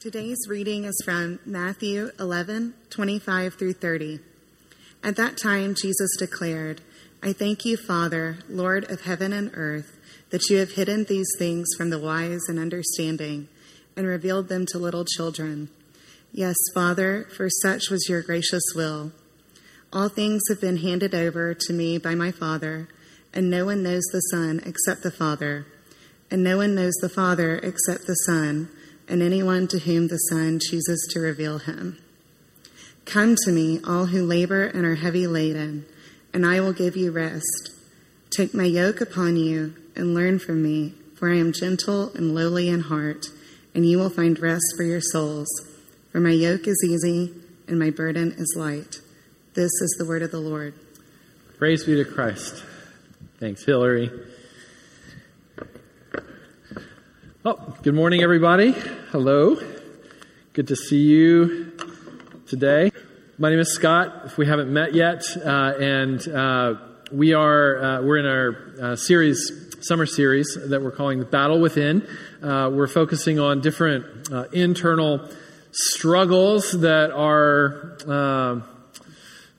Today's reading is from Matthew 11, 25 through 30. At that time, Jesus declared, I thank you, Father, Lord of heaven and earth, that you have hidden these things from the wise and understanding and revealed them to little children. Yes, Father, for such was your gracious will. All things have been handed over to me by my Father, and no one knows the Son except the Father, and no one knows the Father except the Son and anyone to whom the Son chooses to reveal him. Come to me, all who labor and are heavy laden, and I will give you rest. Take my yoke upon you and learn from me, for I am gentle and lowly in heart, and you will find rest for your souls. For my yoke is easy and my burden is light. This is the word of the Lord. Praise be to Christ. Thanks, Hillary. Oh, good morning, everybody. Hello. Good to see you today. My name is Scott. If we haven't met yet, uh, and uh, we are uh, we're in our uh, series, summer series that we're calling "The Battle Within." Uh, we're focusing on different uh, internal struggles that are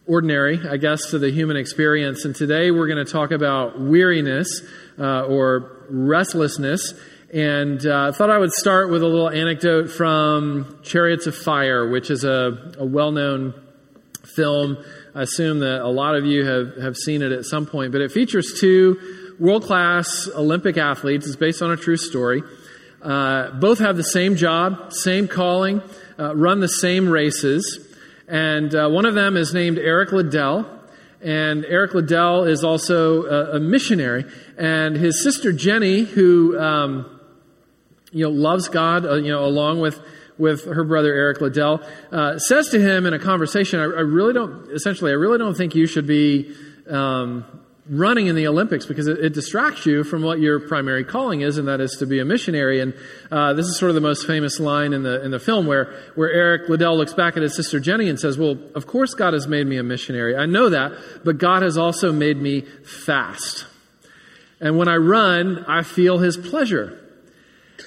ordinary, I guess, to the human experience. And today we're going to talk about weariness or restlessness and uh, I uh, thought I would start with a little anecdote from Chariots of Fire, which is a, a well known film. I assume that a lot of you have, have seen it at some point, but it features two world class Olympic athletes. It's based on a true story. Uh, both have the same job, same calling, uh, run the same races. And uh, one of them is named Eric Liddell. And Eric Liddell is also a, a missionary. And his sister Jenny, who um, you know, loves God, uh, you know, along with, with her brother Eric Liddell, uh, says to him in a conversation, I, I, really don't, essentially, I really don't think you should be um, running in the Olympics because it, it, distracts you from what your primary calling is, and that is to be a missionary. And uh, this is sort of the most famous line in the in the film where where Eric Liddell looks back at his sister Jenny and says, "Well, of course God has made me a missionary. I know that, but God has also made me fast." And when I run, I feel his pleasure.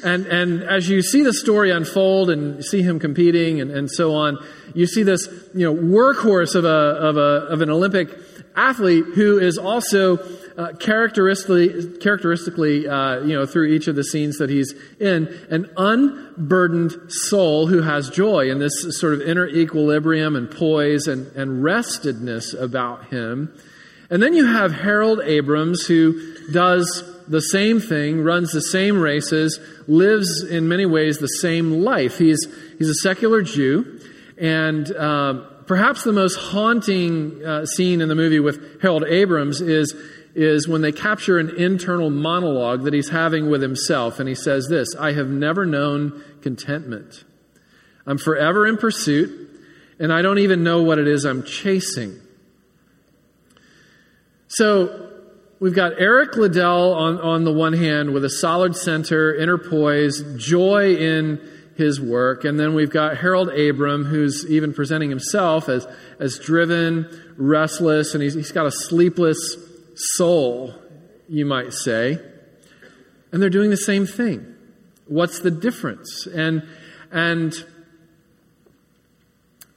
And, and as you see the story unfold and see him competing and, and so on, you see this, you know, workhorse of a, of a, of an Olympic athlete who is also uh, characteristically, characteristically uh, you know, through each of the scenes that he's in, an unburdened soul who has joy and this sort of inner equilibrium and poise and, and restedness about him. And then you have Harold Abrams who does the same thing, runs the same races, lives in many ways the same life. He's, he's a secular Jew, and uh, perhaps the most haunting uh, scene in the movie with Harold Abrams is, is when they capture an internal monologue that he's having with himself, and he says this I have never known contentment. I'm forever in pursuit, and I don't even know what it is I'm chasing. So, We've got Eric Liddell on, on the one hand with a solid center, inner poise, joy in his work. And then we've got Harold Abram, who's even presenting himself as, as driven, restless, and he's, he's got a sleepless soul, you might say. And they're doing the same thing. What's the difference? And, and,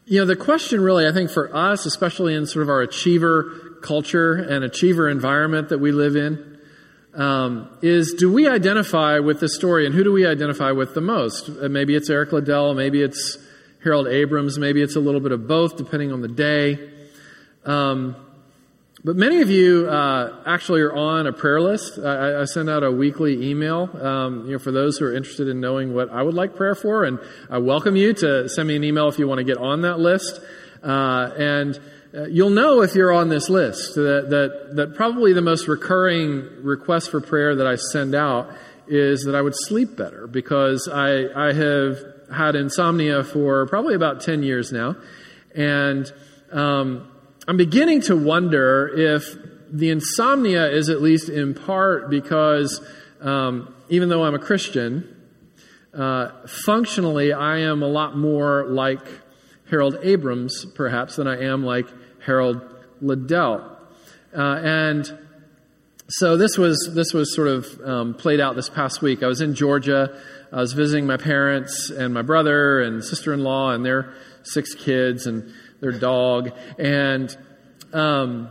you know, the question really, I think, for us, especially in sort of our achiever culture and achiever environment that we live in um, is do we identify with the story and who do we identify with the most? Uh, maybe it's Eric Liddell, maybe it's Harold Abrams, maybe it's a little bit of both depending on the day. Um, but many of you uh, actually are on a prayer list. I, I send out a weekly email, um, you know, for those who are interested in knowing what I would like prayer for, and I welcome you to send me an email if you want to get on that list. Uh, and uh, you'll know if you're on this list that, that, that probably the most recurring request for prayer that I send out is that I would sleep better because I, I have had insomnia for probably about 10 years now. And um, I'm beginning to wonder if the insomnia is at least in part because um, even though I'm a Christian, uh, functionally I am a lot more like Harold Abrams, perhaps, than I am like Harold Liddell. Uh, and so this was this was sort of um, played out this past week. I was in Georgia I was visiting my parents and my brother and sister in law and their six kids and their dog. And, um,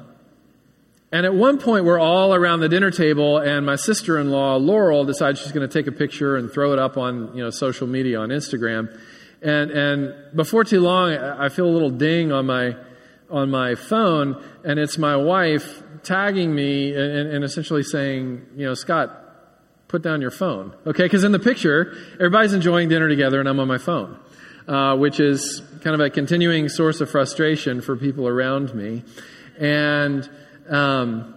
and at one point, we're all around the dinner table, and my sister-in-law, Laurel, decides she's going to take a picture and throw it up on, you know, social media on Instagram. And, and before too long, I feel a little ding on my, on my phone, and it's my wife tagging me and, and essentially saying, you know, Scott, put down your phone. Okay, because in the picture, everybody's enjoying dinner together, and I'm on my phone, uh, which is kind of a continuing source of frustration for people around me. And um,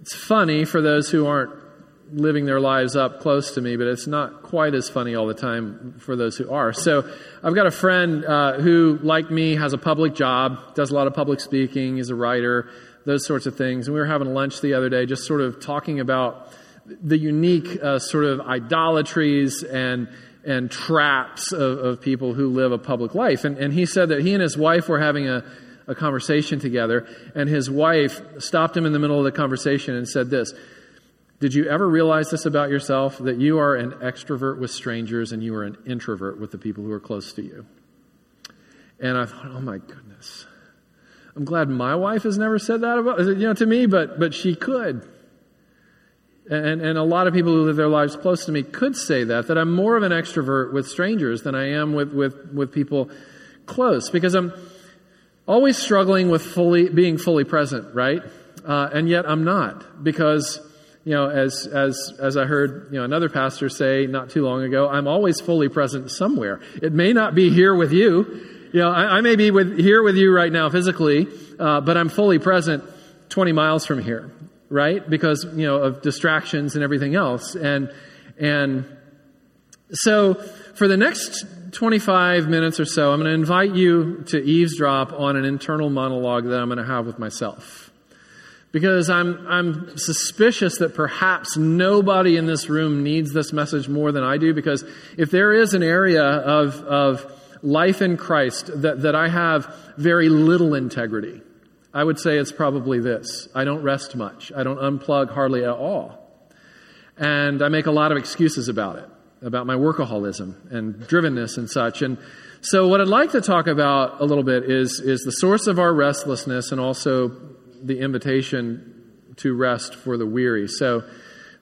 it's funny for those who aren't living their lives up close to me, but it's not quite as funny all the time for those who are. So I've got a friend uh, who, like me, has a public job, does a lot of public speaking, is a writer, those sorts of things. And we were having lunch the other day, just sort of talking about the unique uh, sort of idolatries and and traps of, of people who live a public life. And, and he said that he and his wife were having a a conversation together, and his wife stopped him in the middle of the conversation and said this Did you ever realize this about yourself? That you are an extrovert with strangers and you are an introvert with the people who are close to you? And I thought, oh my goodness. I'm glad my wife has never said that about you know to me, but but she could. And, and a lot of people who live their lives close to me could say that, that I'm more of an extrovert with strangers than I am with, with, with people close. Because I'm, always struggling with fully being fully present, right? Uh, and yet I'm not because you know as as as I heard you know another pastor say not too long ago, I'm always fully present somewhere. It may not be here with you. You know, I, I may be with here with you right now physically, uh, but I'm fully present 20 miles from here, right? Because you know of distractions and everything else, and and so for the next 25 minutes or so, I'm going to invite you to eavesdrop on an internal monologue that I'm going to have with myself. Because I'm, I'm suspicious that perhaps nobody in this room needs this message more than I do. Because if there is an area of, of life in Christ that, that I have very little integrity, I would say it's probably this. I don't rest much. I don't unplug hardly at all. And I make a lot of excuses about it about my workaholism and drivenness and such. And so, what I'd like to talk about a little bit is, is the source of our restlessness and also the invitation to rest for the weary. So,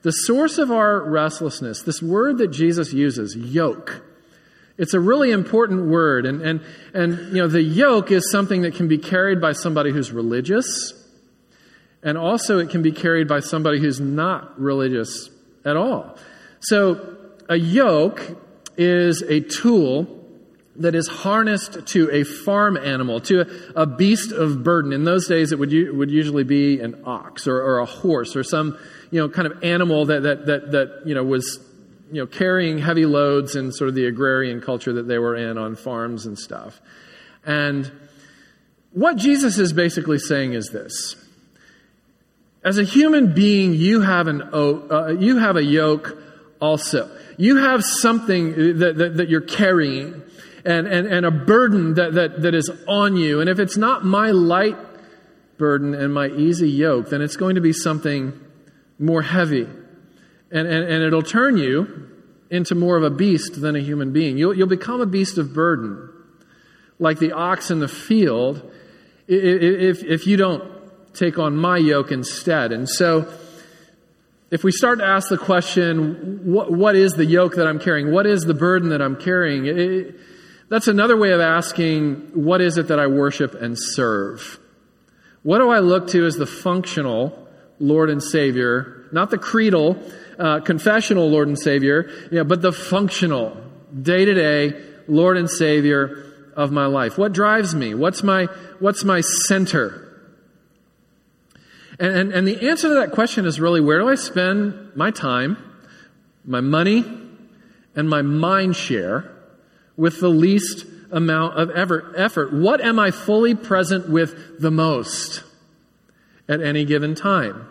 the source of our restlessness, this word that Jesus uses, yoke, it's a really important word. And, and, and you know, the yoke is something that can be carried by somebody who's religious, and also it can be carried by somebody who's not religious at all. So, a yoke is a tool that is harnessed to a farm animal, to a, a beast of burden. In those days, it would, would usually be an ox or, or, a horse or some, you know, kind of animal that, that, that, that, you know, was, you know, carrying heavy loads in sort of the agrarian culture that they were in on farms and stuff. And what Jesus is basically saying is this. As a human being, you have, an, uh, you have a yoke also you have something that, that, that you're carrying and, and, and a burden that, that, that is on you. And if it's not my light burden and my easy yoke, then it's going to be something more heavy. And, and, and it'll turn you into more of a beast than a human being. You'll, you'll become a beast of burden, like the ox in the field, if, if you don't take on my yoke instead. And so, if we start to ask the question, what, what is the yoke that I'm carrying? What is the burden that I'm carrying? It, that's another way of asking, what is it that I worship and serve? What do I look to as the functional Lord and Savior, not the creedal, uh, confessional Lord and Savior, but the functional, day to day Lord and Savior of my life? What drives me? What's my, what's my center? And, and, and the answer to that question is really where do I spend my time, my money, and my mind share with the least amount of effort? What am I fully present with the most at any given time?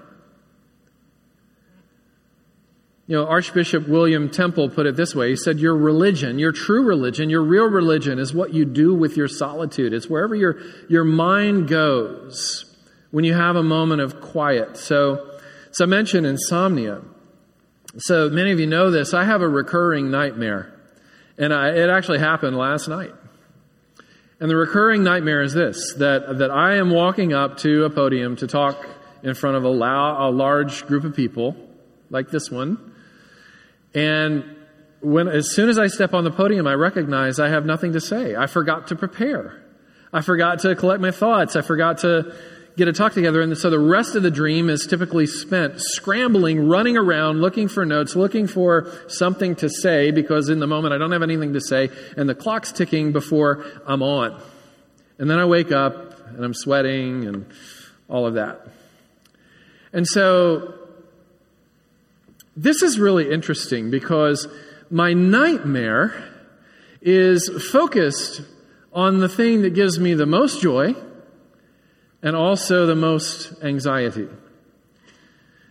You know, Archbishop William Temple put it this way. He said, Your religion, your true religion, your real religion is what you do with your solitude. It's wherever your, your mind goes when you have a moment of quiet. So, so I mentioned insomnia. So many of you know this. I have a recurring nightmare, and I, it actually happened last night. And the recurring nightmare is this that, that I am walking up to a podium to talk in front of a, loud, a large group of people, like this one. And when, as soon as I step on the podium, I recognize I have nothing to say. I forgot to prepare. I forgot to collect my thoughts. I forgot to get a talk together. And so the rest of the dream is typically spent scrambling, running around, looking for notes, looking for something to say because in the moment I don't have anything to say and the clock's ticking before I'm on. And then I wake up and I'm sweating and all of that. And so this is really interesting because my nightmare is focused on the thing that gives me the most joy and also the most anxiety.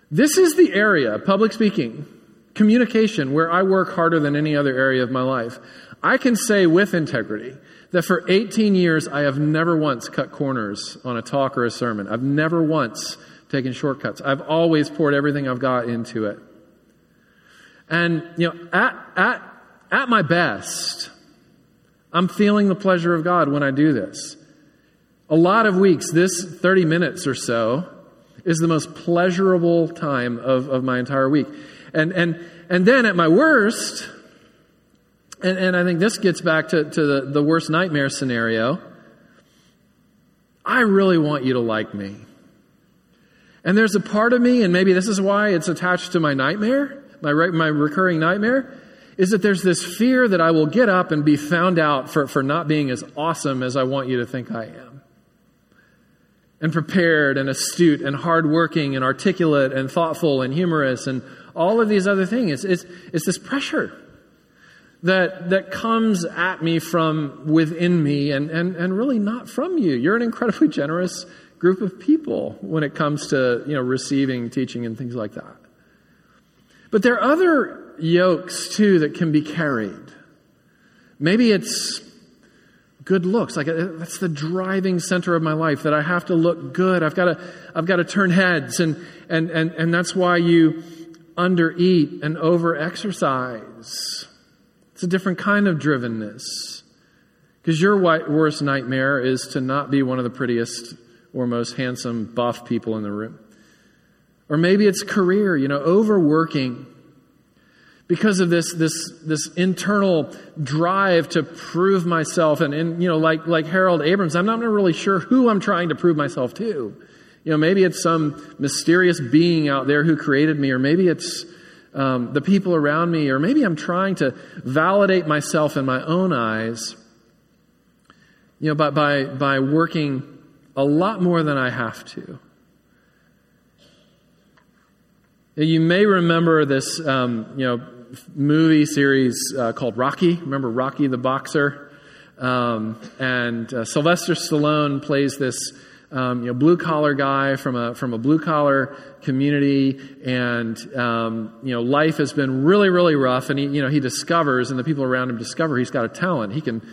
This is the area, public speaking, communication, where I work harder than any other area of my life. I can say with integrity that for 18 years I have never once cut corners on a talk or a sermon. I've never once taken shortcuts. I've always poured everything I've got into it. And, you know, at, at, at my best, I'm feeling the pleasure of God when I do this. A lot of weeks, this 30 minutes or so is the most pleasurable time of, of my entire week. And, and, and then at my worst, and, and I think this gets back to, to the, the worst nightmare scenario, I really want you to like me. And there's a part of me, and maybe this is why it's attached to my nightmare, my, my recurring nightmare, is that there's this fear that I will get up and be found out for, for not being as awesome as I want you to think I am. And prepared and astute and hardworking and articulate and thoughtful and humorous and all of these other things. It's, it's, it's this pressure that, that comes at me from within me and, and, and really not from you. You're an incredibly generous group of people when it comes to you know, receiving teaching and things like that. But there are other yokes too that can be carried. Maybe it's good looks. Like uh, that's the driving center of my life that I have to look good. I've got to, I've got to turn heads and, and, and, and that's why you undereat and overexercise. It's a different kind of drivenness. Because your worst nightmare is to not be one of the prettiest or most handsome, buff people in the room. Or maybe it's career, you know, overworking because of this, this, this internal drive to prove myself. And, and, you know, like, like Harold Abrams, I'm not really sure who I'm trying to prove myself to. You know, maybe it's some mysterious being out there who created me, or maybe it's um, the people around me, or maybe I'm trying to validate myself in my own eyes, you know, by, by, by working a lot more than I have to. You may remember this, um, you know, movie series uh, called Rocky. Remember Rocky the boxer? Um, and uh, Sylvester Stallone plays this um, you know, blue collar guy from a from a blue collar community, and um, you know life has been really really rough. And he you know he discovers, and the people around him discover he's got a talent. He can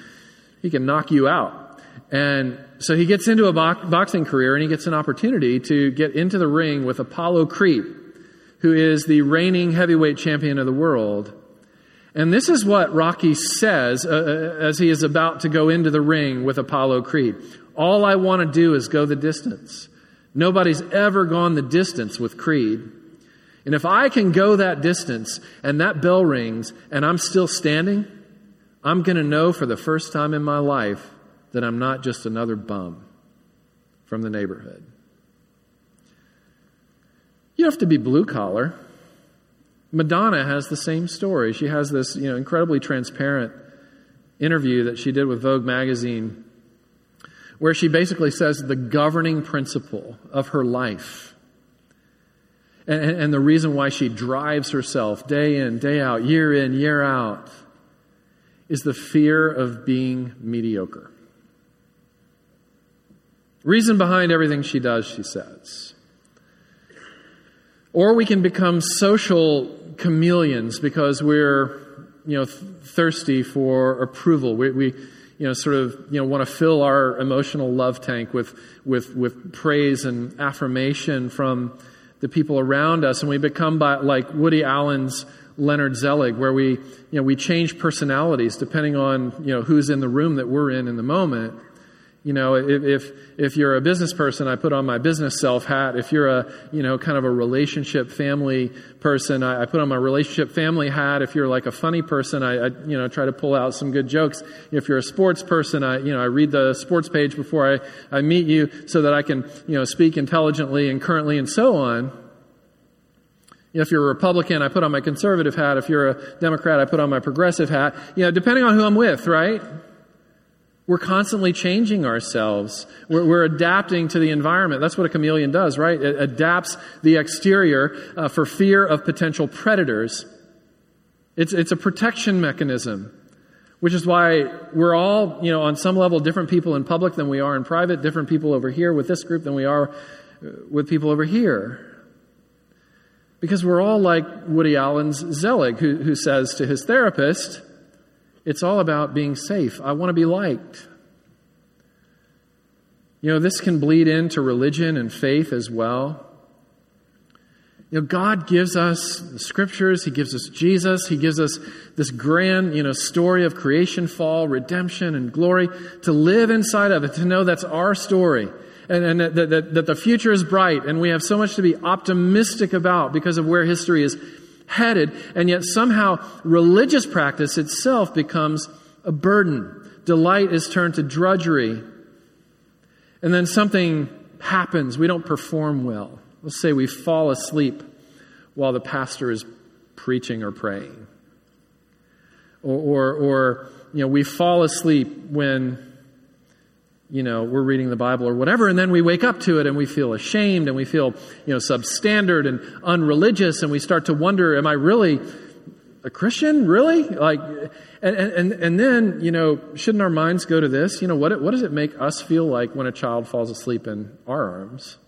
he can knock you out. And so he gets into a bo- boxing career, and he gets an opportunity to get into the ring with Apollo Creed who is the reigning heavyweight champion of the world. And this is what Rocky says uh, uh, as he is about to go into the ring with Apollo Creed. All I want to do is go the distance. Nobody's ever gone the distance with Creed. And if I can go that distance and that bell rings and I'm still standing, I'm going to know for the first time in my life that I'm not just another bum from the neighborhood. You have to be blue collar. Madonna has the same story. She has this, you know, incredibly transparent interview that she did with Vogue magazine where she basically says the governing principle of her life and, and, the reason why she drives herself day in, day out, year in, year out is the fear of being mediocre. Reason behind everything she does, she says. Or we can become social chameleons because we're, you know, thirsty for approval. We, we you know, sort of, you know, want to fill our emotional love tank with, with, with praise and affirmation from the people around us, and we become by, like Woody Allen's Leonard Zelig, where we, you know, we change personalities depending on, you know, who's in the room that we're in in the moment. You know, if, if, if you're a business person, I put on my business self hat. If you're a, you know, kind of a relationship family person, I, I put on my relationship family hat. If you're like a funny person, I, I, you know, try to pull out some good jokes. If you're a sports person, I, you know, I read the sports page before I, I meet you so that I can, you know, speak intelligently and currently and so on. If you're a Republican, I put on my conservative hat. If you're a Democrat, I put on my progressive hat. You know, depending on who I'm with, right? We're constantly changing ourselves. We're, we're, adapting to the environment. That's what a chameleon does, right? It adapts the exterior uh, for fear of potential predators. It's, it's a protection mechanism, which is why we're all, you know, on some level different people in public than we are in private, different people over here with this group than we are uh, with people over here. Because we're all like Woody Allen's Zelig, who, who says to his therapist, it's all about being safe. I want to be liked. You know, this can bleed into religion and faith as well. You know, God gives us the scriptures, He gives us Jesus, He gives us this grand, you know, story of creation, fall, redemption, and glory to live inside of it, to know that's our story. And, and that, that, that the future is bright, and we have so much to be optimistic about because of where history is headed, and yet somehow religious practice itself becomes a burden. Delight is turned to drudgery. And then something happens. We don't perform well. Let's say we fall asleep while the pastor is preaching or praying. Or, or, or you know, we fall asleep when you know, we're reading the Bible or whatever, and then we wake up to it and we feel ashamed and we feel, you know, substandard and unreligious, and we start to wonder, am I really a Christian? Really? Like, and, and, and then, you know, shouldn't our minds go to this? You know, what, what does it make us feel like when a child falls asleep in our arms?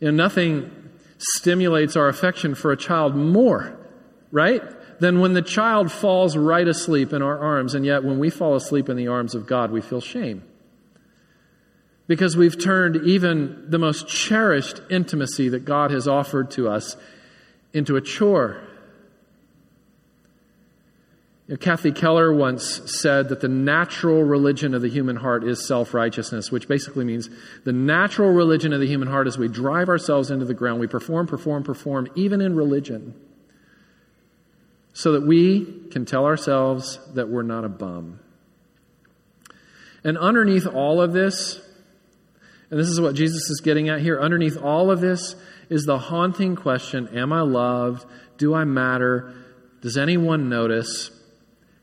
You know, nothing stimulates our affection for a child more, right? Than when the child falls right asleep in our arms, and yet when we fall asleep in the arms of God, we feel shame because we've turned even the most cherished intimacy that God has offered to us into a chore. You know, Kathy Keller once said that the natural religion of the human heart is self righteousness, which basically means the natural religion of the human heart is we drive ourselves into the ground. We perform, perform, perform, even in religion, so that we can tell ourselves that we're not a bum. And underneath all of this, and this is what Jesus is getting at here. Underneath all of this is the haunting question Am I loved? Do I matter? Does anyone notice?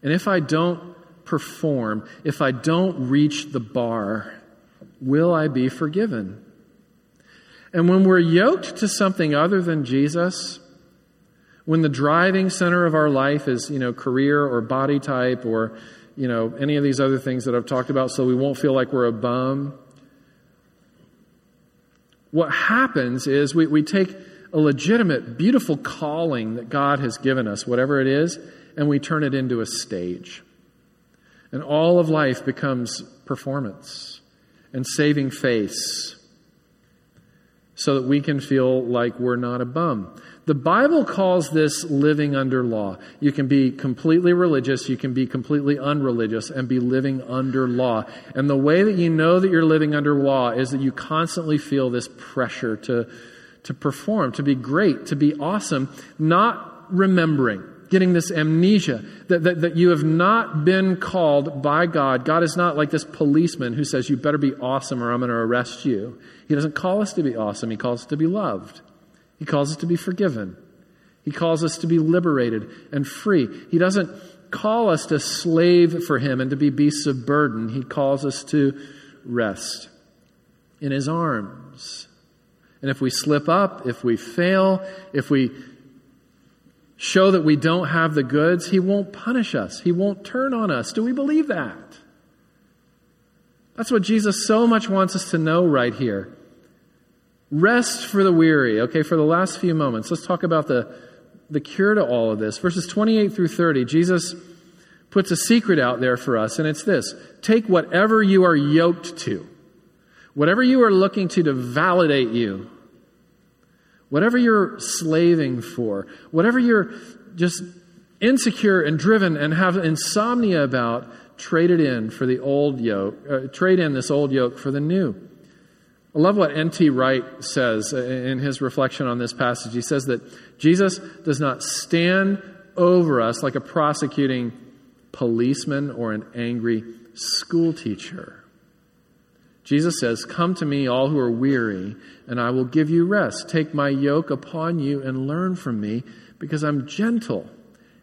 And if I don't perform, if I don't reach the bar, will I be forgiven? And when we're yoked to something other than Jesus, when the driving center of our life is, you know, career or body type or, you know, any of these other things that I've talked about so we won't feel like we're a bum, what happens is we, we take a legitimate, beautiful calling that God has given us, whatever it is, and we turn it into a stage. And all of life becomes performance and saving face so that we can feel like we're not a bum. The Bible calls this living under law. You can be completely religious, you can be completely unreligious, and be living under law. And the way that you know that you're living under law is that you constantly feel this pressure to, to perform, to be great, to be awesome, not remembering getting this amnesia that, that, that you have not been called by God. God is not like this policeman who says, You better be awesome or I'm going to arrest you. He doesn't call us to be awesome, He calls us to be loved. He calls us to be forgiven. He calls us to be liberated and free. He doesn't call us to slave for Him and to be beasts of burden. He calls us to rest in His arms. And if we slip up, if we fail, if we show that we don't have the goods, He won't punish us. He won't turn on us. Do we believe that? That's what Jesus so much wants us to know right here. Rest for the weary. Okay, for the last few moments, let's talk about the, the cure to all of this. Verses 28 through 30, Jesus puts a secret out there for us, and it's this take whatever you are yoked to, whatever you are looking to to validate you, whatever you're slaving for, whatever you're just insecure and driven and have insomnia about, trade it in for the old yoke, uh, trade in this old yoke for the new. I love what N.T. Wright says in his reflection on this passage. He says that Jesus does not stand over us like a prosecuting policeman or an angry schoolteacher. Jesus says, Come to me, all who are weary, and I will give you rest. Take my yoke upon you and learn from me, because I'm gentle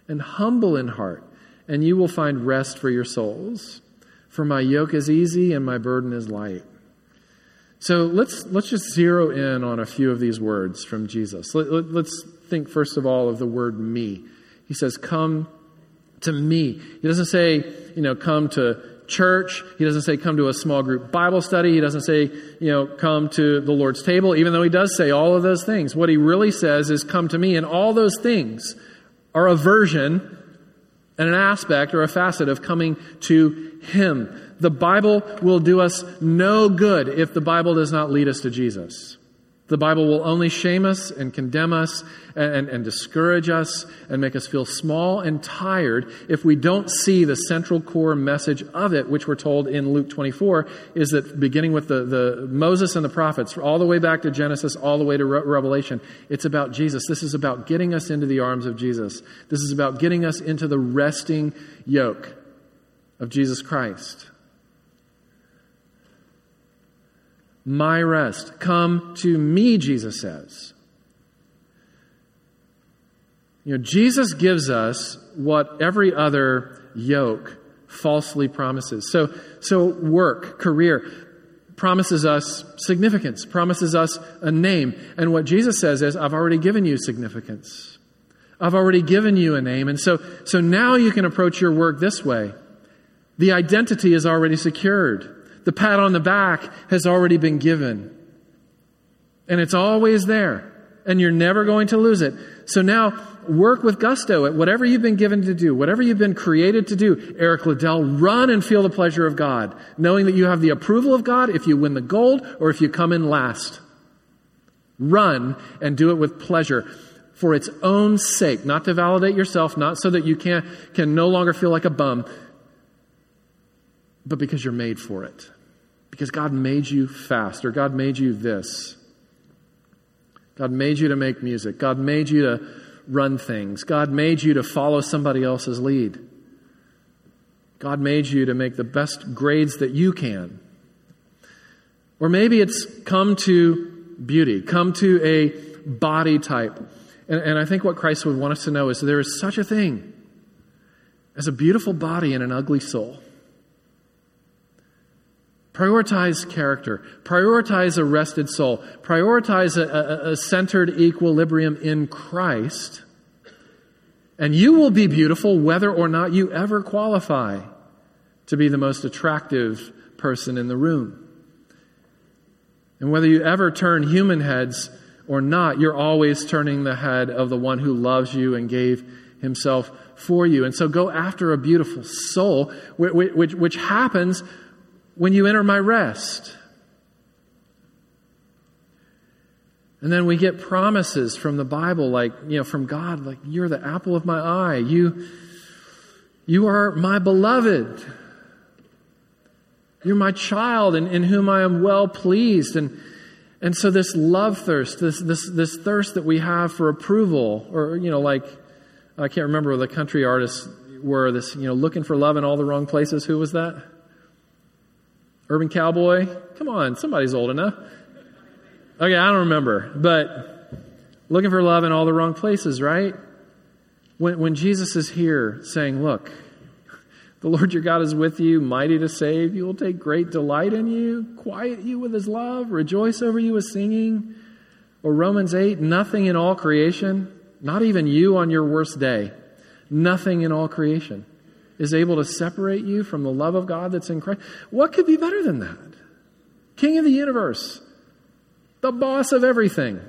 and humble in heart, and you will find rest for your souls. For my yoke is easy and my burden is light. So let's, let's just zero in on a few of these words from Jesus. Let, let, let's think, first of all, of the word me. He says, Come to me. He doesn't say, you know, come to church. He doesn't say come to a small group Bible study. He doesn't say, you know, come to the Lord's table, even though he does say all of those things. What he really says is come to me. And all those things are a version and an aspect or a facet of coming to him. The Bible will do us no good if the Bible does not lead us to Jesus. The Bible will only shame us and condemn us and, and, and, discourage us and make us feel small and tired if we don't see the central core message of it, which we're told in Luke 24, is that beginning with the, the Moses and the prophets, all the way back to Genesis, all the way to Re- Revelation, it's about Jesus. This is about getting us into the arms of Jesus. This is about getting us into the resting yoke of Jesus Christ. My rest. Come to me, Jesus says. You know, Jesus gives us what every other yoke falsely promises. So, so work, career, promises us significance, promises us a name. And what Jesus says is, I've already given you significance. I've already given you a name. And so, so now you can approach your work this way. The identity is already secured. The pat on the back has already been given. And it's always there. And you're never going to lose it. So now work with gusto at whatever you've been given to do, whatever you've been created to do. Eric Liddell, run and feel the pleasure of God, knowing that you have the approval of God if you win the gold or if you come in last. Run and do it with pleasure for its own sake, not to validate yourself, not so that you can, can no longer feel like a bum, but because you're made for it. Because God made you fast, or God made you this. God made you to make music. God made you to run things. God made you to follow somebody else's lead. God made you to make the best grades that you can. Or maybe it's come to beauty, come to a body type. And, and, I think what Christ would want us to know is there is such a thing as a beautiful body and an ugly soul. Prioritize character. Prioritize a rested soul. Prioritize a, a, a, centered equilibrium in Christ. And you will be beautiful whether or not you ever qualify to be the most attractive person in the room. And whether you ever turn human heads or not, you're always turning the head of the one who loves you and gave himself for you. And so go after a beautiful soul, which, which, which happens when you enter my rest. And then we get promises from the Bible, like, you know, from God, like, you're the apple of my eye. You, you are my beloved. You're my child in, in whom I am well pleased. And, and so this love thirst, this, this, this thirst that we have for approval, or, you know, like, I can't remember the country artists were, this, you know, looking for love in all the wrong places. Who was that? Urban Cowboy? Come on, somebody's old enough. Okay, I don't remember, but looking for love in all the wrong places, right? When, when Jesus is here saying, Look, the Lord your God is with you, mighty to save. He will take great delight in you, quiet you with his love, rejoice over you with singing. Or Romans 8, nothing in all creation, not even you on your worst day, nothing in all creation is able to separate you from the love of God that's in Christ. What could be better than that? King of the universe, the boss of everything,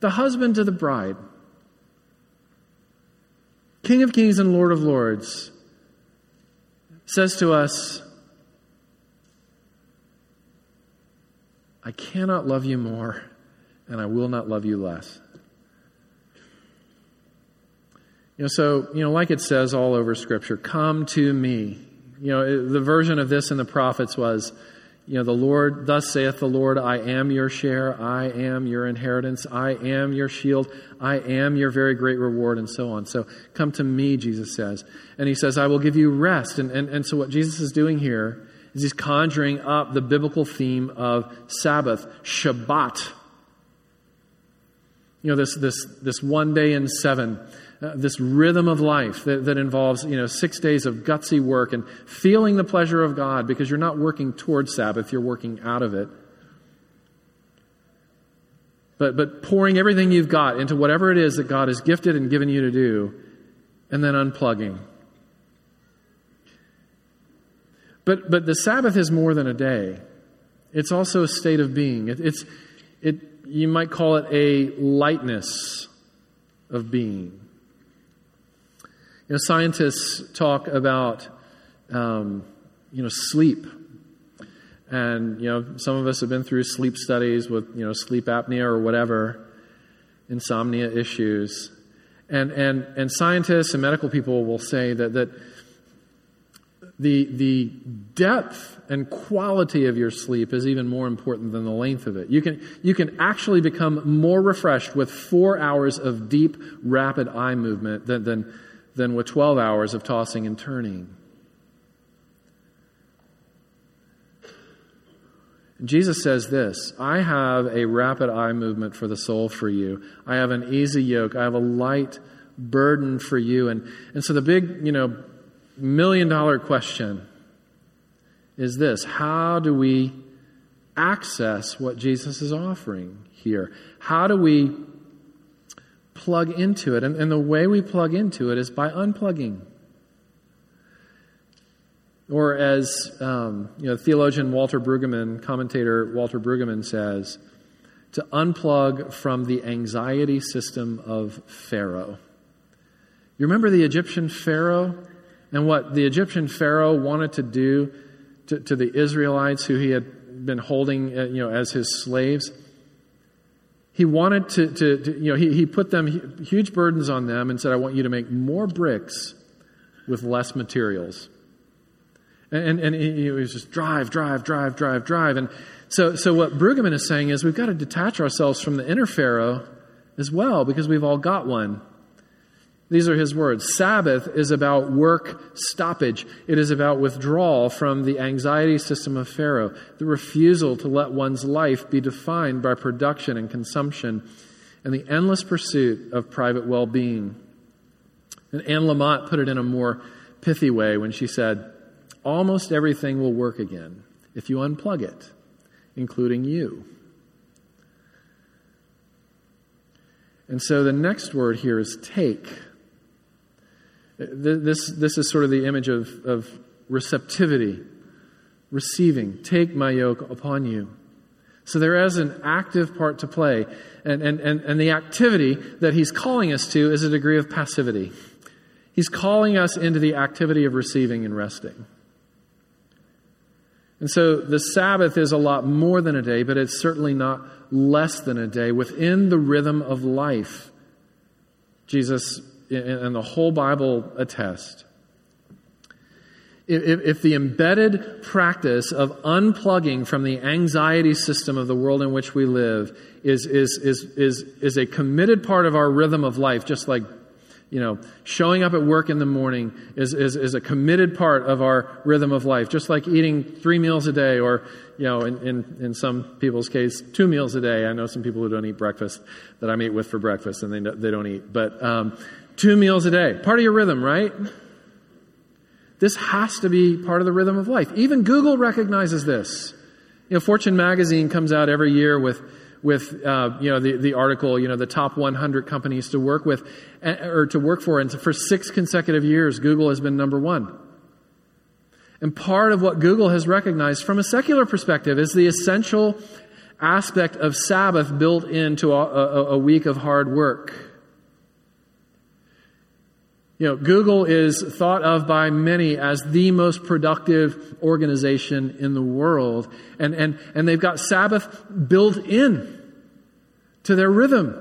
the husband to the bride, King of kings and Lord of lords, says to us, I cannot love you more and I will not love you less. You know, so, you know, like it says all over Scripture, come to me. You know, the version of this in the prophets was, you know, the Lord, thus saith the Lord, I am your share, I am your inheritance, I am your shield, I am your very great reward, and so on. So come to me, Jesus says. And he says, I will give you rest. And, and, and so what Jesus is doing here is he's conjuring up the biblical theme of Sabbath, Shabbat. You know, this, this, this one day in seven uh, this rhythm of life that, that involves you know six days of gutsy work and feeling the pleasure of God because you're not working towards Sabbath, you're working out of it. But, but pouring everything you've got into whatever it is that God has gifted and given you to do, and then unplugging. But, but the Sabbath is more than a day. It's also a state of being. It, it's, it, you might call it a lightness of being. You know, scientists talk about, um, you know, sleep. And, you know, some of us have been through sleep studies with, you know, sleep apnea or whatever, insomnia issues. And, and, and scientists and medical people will say that, that the, the depth and quality of your sleep is even more important than the length of it. You can, you can actually become more refreshed with four hours of deep, rapid eye movement than, than, than with 12 hours of tossing and turning. Jesus says this I have a rapid eye movement for the soul for you. I have an easy yoke. I have a light burden for you. And, and so the big, you know, million dollar question is this How do we access what Jesus is offering here? How do we plug into it. And, and the way we plug into it is by unplugging. Or as um, you know, theologian Walter Brueggemann, commentator Walter Brueggemann says, to unplug from the anxiety system of Pharaoh. You remember the Egyptian Pharaoh and what the Egyptian Pharaoh wanted to do to, to the Israelites who he had been holding uh, you know, as his slaves? He wanted to, to, to, you know, he, he put them huge burdens on them and said, I want you to make more bricks with less materials. And, and, and he was just drive, drive, drive, drive, drive. And so, so what Brueggemann is saying is we've got to detach ourselves from the inner Pharaoh as well because we've all got one. These are his words. Sabbath is about work stoppage. It is about withdrawal from the anxiety system of Pharaoh, the refusal to let one's life be defined by production and consumption, and the endless pursuit of private well being. And Anne Lamott put it in a more pithy way when she said, Almost everything will work again if you unplug it, including you. And so the next word here is take. This, this is sort of the image of, of receptivity, receiving. Take my yoke upon you. So there is an active part to play. And, and, and, and the activity that he's calling us to is a degree of passivity. He's calling us into the activity of receiving and resting. And so the Sabbath is a lot more than a day, but it's certainly not less than a day within the rhythm of life. Jesus and the whole Bible attest. If, the embedded practice of unplugging from the anxiety system of the world in which we live is, is, is, is, is a committed part of our rhythm of life, just like you know, showing up at work in the morning is, is, is a committed part of our rhythm of life, just like eating three meals a day, or, you know, in, in, in some people's case, two meals a day. I know some people who don't eat breakfast that I meet with for breakfast and they, they don't eat. But um, Two meals a day. Part of your rhythm, right? This has to be part of the rhythm of life. Even Google recognizes this. You know, Fortune magazine comes out every year with with uh, you know the, the article you know the top 100 companies to work with or to work for and for six consecutive years google has been number one and part of what google has recognized from a secular perspective is the essential aspect of sabbath built into a, a, a week of hard work you know, Google is thought of by many as the most productive organization in the world. And, and, and they've got Sabbath built in to their rhythm.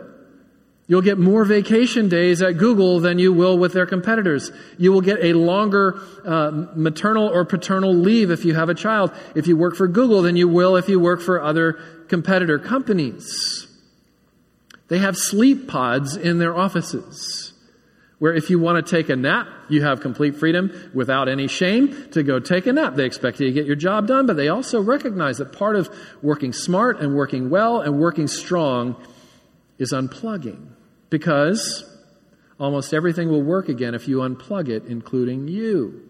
You'll get more vacation days at Google than you will with their competitors. You will get a longer uh, maternal or paternal leave if you have a child if you work for Google than you will if you work for other competitor companies. They have sleep pods in their offices where if you want to take a nap, you have complete freedom without any shame to go take a nap. They expect you to get your job done, but they also recognize that part of working smart and working well and working strong is unplugging because almost everything will work again if you unplug it, including you.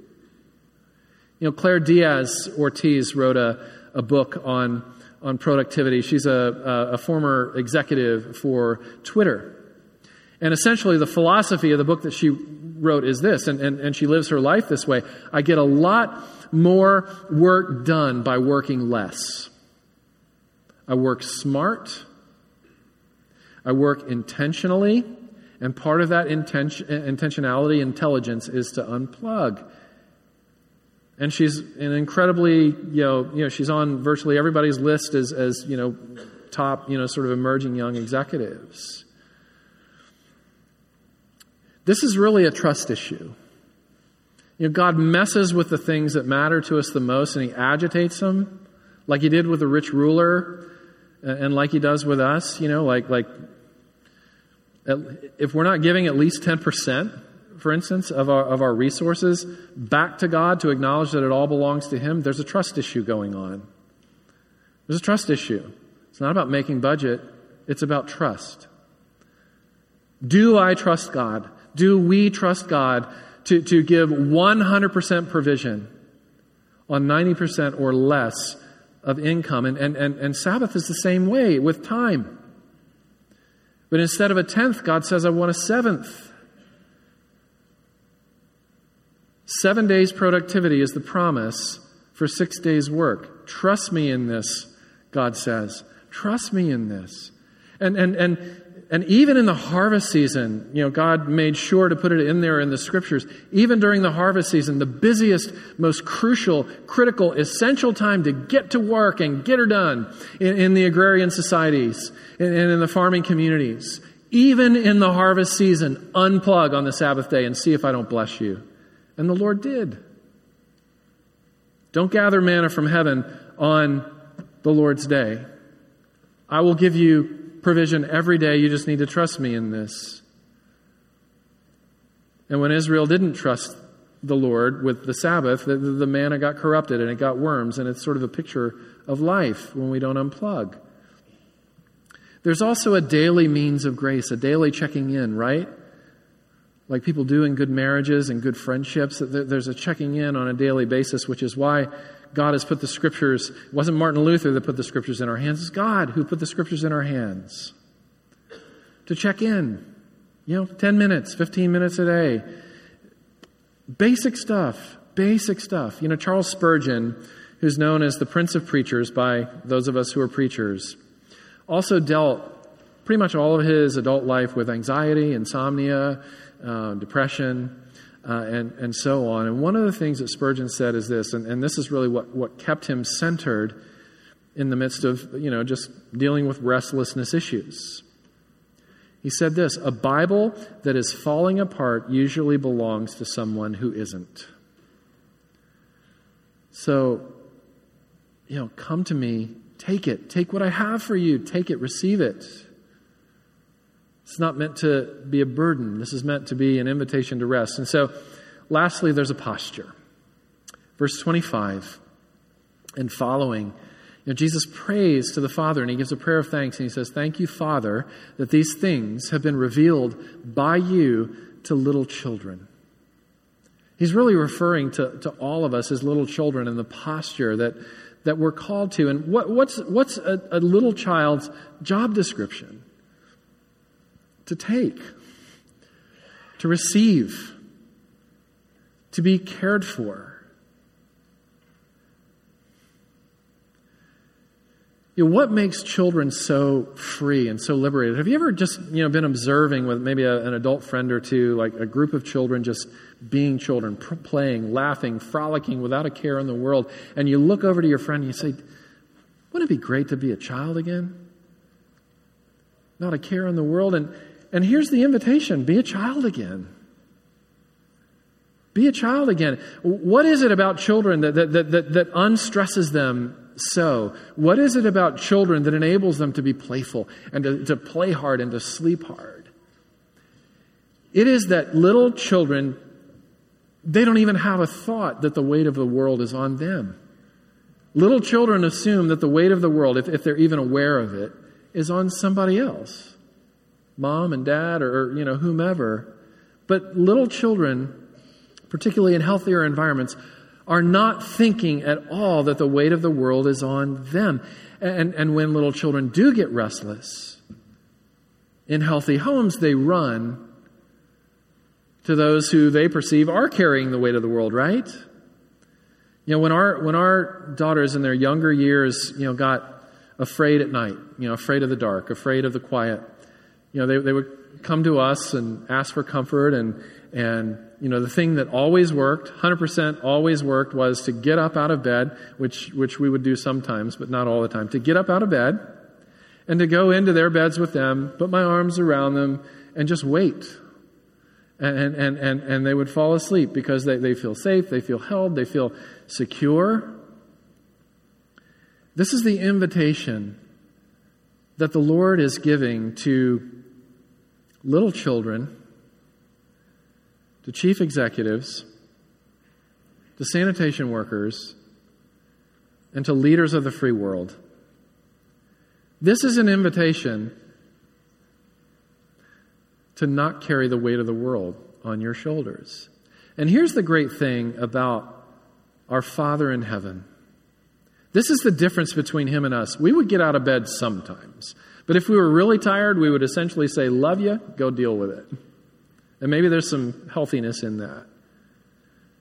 You know, Claire Diaz Ortiz wrote a, a book on, on productivity. She's a, a, a former executive for Twitter. And essentially, the philosophy of the book that she wrote is this, and, and, and she lives her life this way I get a lot more work done by working less. I work smart I work intentionally, and part of that intention, intentionality, intelligence is to unplug. And she's an incredibly, you know, you know, she's on virtually everybody's list as, as you know, top, you know, sort of emerging young executives. This is really a trust issue. You know, God messes with the things that matter to us the most and He agitates them, like He did with the rich ruler and like He does with us, you know, like, like if we're not giving at least 10%, for instance, of our, of our resources back to God to acknowledge that it all belongs to Him, there's a trust issue going on. There's a trust issue. It's not about making budget, it's about trust. Do I trust God? Do we trust God to, to give 100% provision on 90% or less of income? And, and, and, and Sabbath is the same way with time. But instead of a tenth, God says, I want a seventh. Seven days productivity is the promise for six days work. Trust me in this, God says. Trust me in this. And, and, and and even in the harvest season, you know, God made sure to put it in there in the scriptures. Even during the harvest season, the busiest, most crucial, critical, essential time to get to work and get her done in, in the agrarian societies and in the farming communities. Even in the harvest season, unplug on the Sabbath day and see if I don't bless you. And the Lord did. Don't gather manna from heaven on the Lord's day. I will give you provision every day. You just need to trust me in this. And when Israel didn't trust the Lord with the Sabbath, the, the manna got corrupted and it got worms, and it's sort of a picture of life when we don't unplug. There's also a daily means of grace, a daily checking in, right? Like people do in good marriages and good friendships. There's a checking in on a daily basis, which is why God has put the scriptures, it wasn't Martin Luther that put the scriptures in our hands, it's God who put the scriptures in our hands. To check in, you know, 10 minutes, 15 minutes a day. Basic stuff, basic stuff. You know, Charles Spurgeon, who's known as the Prince of Preachers by those of us who are preachers, also dealt pretty much all of his adult life with anxiety, insomnia, uh, depression uh, and, and so on. And one of the things that Spurgeon said is this, and, and this is really what, what kept him centered in the midst of, you know, just dealing with restlessness issues. He said this A Bible that is falling apart usually belongs to someone who isn't. So, you know, come to me, take it, take what I have for you, take it, receive it. It's not meant to be a burden. This is meant to be an invitation to rest. And so, lastly, there's a posture. Verse 25 and following. You know, Jesus prays to the Father and he gives a prayer of thanks and he says, Thank you, Father, that these things have been revealed by you to little children. He's really referring to, to all of us as little children and the posture that, that we're called to. And what, what's, what's a, a little child's job description? To take, to receive, to be cared for. You know, what makes children so free and so liberated? Have you ever just you know been observing with maybe a, an adult friend or two, like a group of children just being children, pr- playing, laughing, frolicking without a care in the world, and you look over to your friend and you say, "Wouldn't it be great to be a child again?" not a care in the world. And, and here's the invitation be a child again. Be a child again. What is it about children that, that, that, that, that unstresses them so? What is it about children that enables them to be playful and to, to play hard and to sleep hard? It is that little children, they don't even have a thought that the weight of the world is on them. Little children assume that the weight of the world, if, if they're even aware of it, is on somebody else mom and dad or, you know, whomever. But little children particularly in healthier environments, are not thinking at all that the weight of the world is on them. And, and when little children do get restless, in healthy homes, they run to those who they perceive are carrying the weight of the world, right? You know, when our, when our daughters in their younger years, you know, got afraid at night, you know, afraid of the dark, afraid of the quiet, you know, they, they would come to us and ask for comfort and, and you know, the thing that always worked, 100% always worked, was to get up out of bed, which, which we would do sometimes, but not all the time, to get up out of bed and to go into their beds with them, put my arms around them, and just wait. And, and, and, and they would fall asleep because they, they feel safe, they feel held, they feel secure. This is the invitation that the Lord is giving to little children to chief executives, to sanitation workers, and to leaders of the free world. This is an invitation to not carry the weight of the world on your shoulders. And here's the great thing about our Father in heaven. This is the difference between him and us. We would get out of bed sometimes. But if we were really tired, we would essentially say, Love you, go deal with it. And maybe there's some healthiness in that.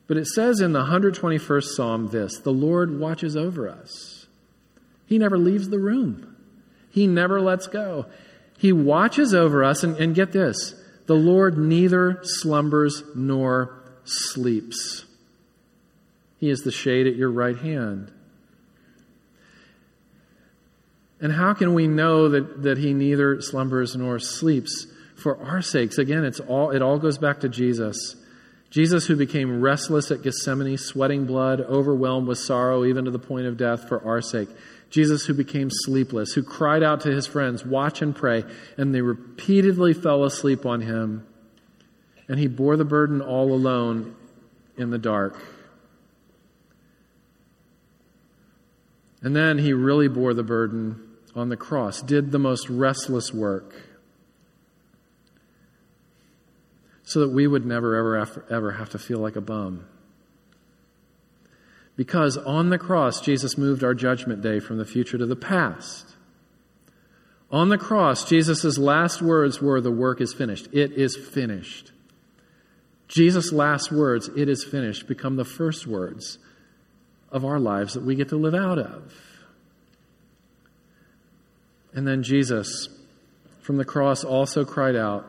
But it says in the 121st Psalm this The Lord watches over us. He never leaves the room, He never lets go. He watches over us, and, and get this the Lord neither slumbers nor sleeps. He is the shade at your right hand. And how can we know that, that he neither slumbers nor sleeps? for our sakes. Again, it's all, it all goes back to Jesus. Jesus, who became restless at Gethsemane, sweating blood, overwhelmed with sorrow, even to the point of death for our sake. Jesus, who became sleepless, who cried out to his friends, Watch and pray, and they repeatedly fell asleep on him. And he bore the burden all alone in the dark. And then he really bore the burden on the cross, did the most restless work so that we would never, ever, ever have to feel like a bum. Because on the cross, Jesus moved our judgment day from the future to the past. On the cross, Jesus' last words were, The work is finished. It is finished. Jesus' last words, It is finished, become the first words of our lives that we get to live out of. And then Jesus, from the cross, also cried out,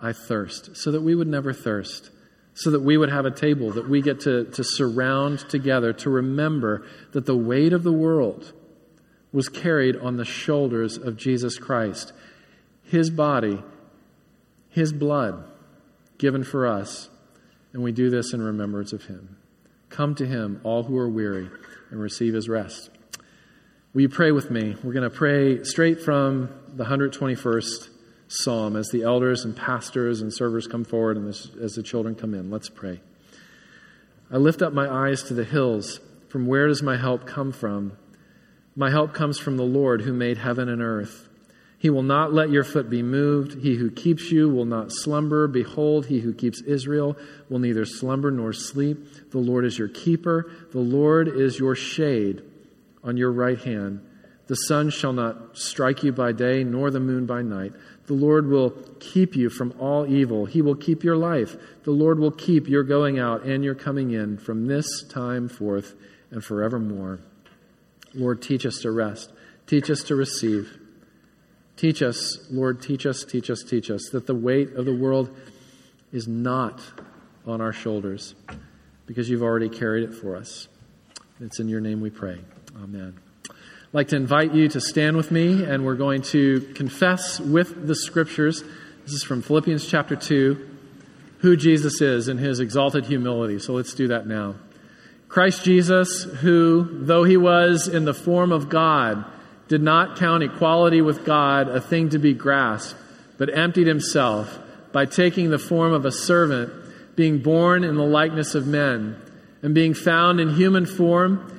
I thirst, so that we would never thirst, so that we would have a table that we get to, to surround together to remember that the weight of the world was carried on the shoulders of Jesus Christ. His body, His blood given for us, and we do this in remembrance of Him. Come to Him, all who are weary, and receive His rest. Will you pray with me? We're going to pray straight from the 121st psalm as the elders and pastors and servers come forward and as the children come in. Let's pray. I lift up my eyes to the hills. From where does my help come from? My help comes from the Lord who made heaven and earth. He will not let your foot be moved. He who keeps you will not slumber. Behold, he who keeps Israel will neither slumber nor sleep. The Lord is your keeper. The Lord is your shade on your right hand. The sun shall not strike you by day, nor the moon by night. The Lord will keep you from all evil. He will keep your life. The Lord will keep your going out and your coming in from this time forth and forevermore. Lord, teach us to rest. Teach us to receive. Teach us, Lord, teach us, teach us, teach us that the weight of the world is not on our shoulders because you've already carried it for us. It's in your name we pray. Amen. I'd like to invite you to stand with me, and we're going to confess with the scriptures. This is from Philippians chapter 2, who Jesus is in his exalted humility. So let's do that now. Christ Jesus, who, though he was in the form of God, did not count equality with God a thing to be grasped, but emptied himself by taking the form of a servant, being born in the likeness of men, and being found in human form,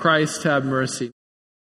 Christ, have mercy.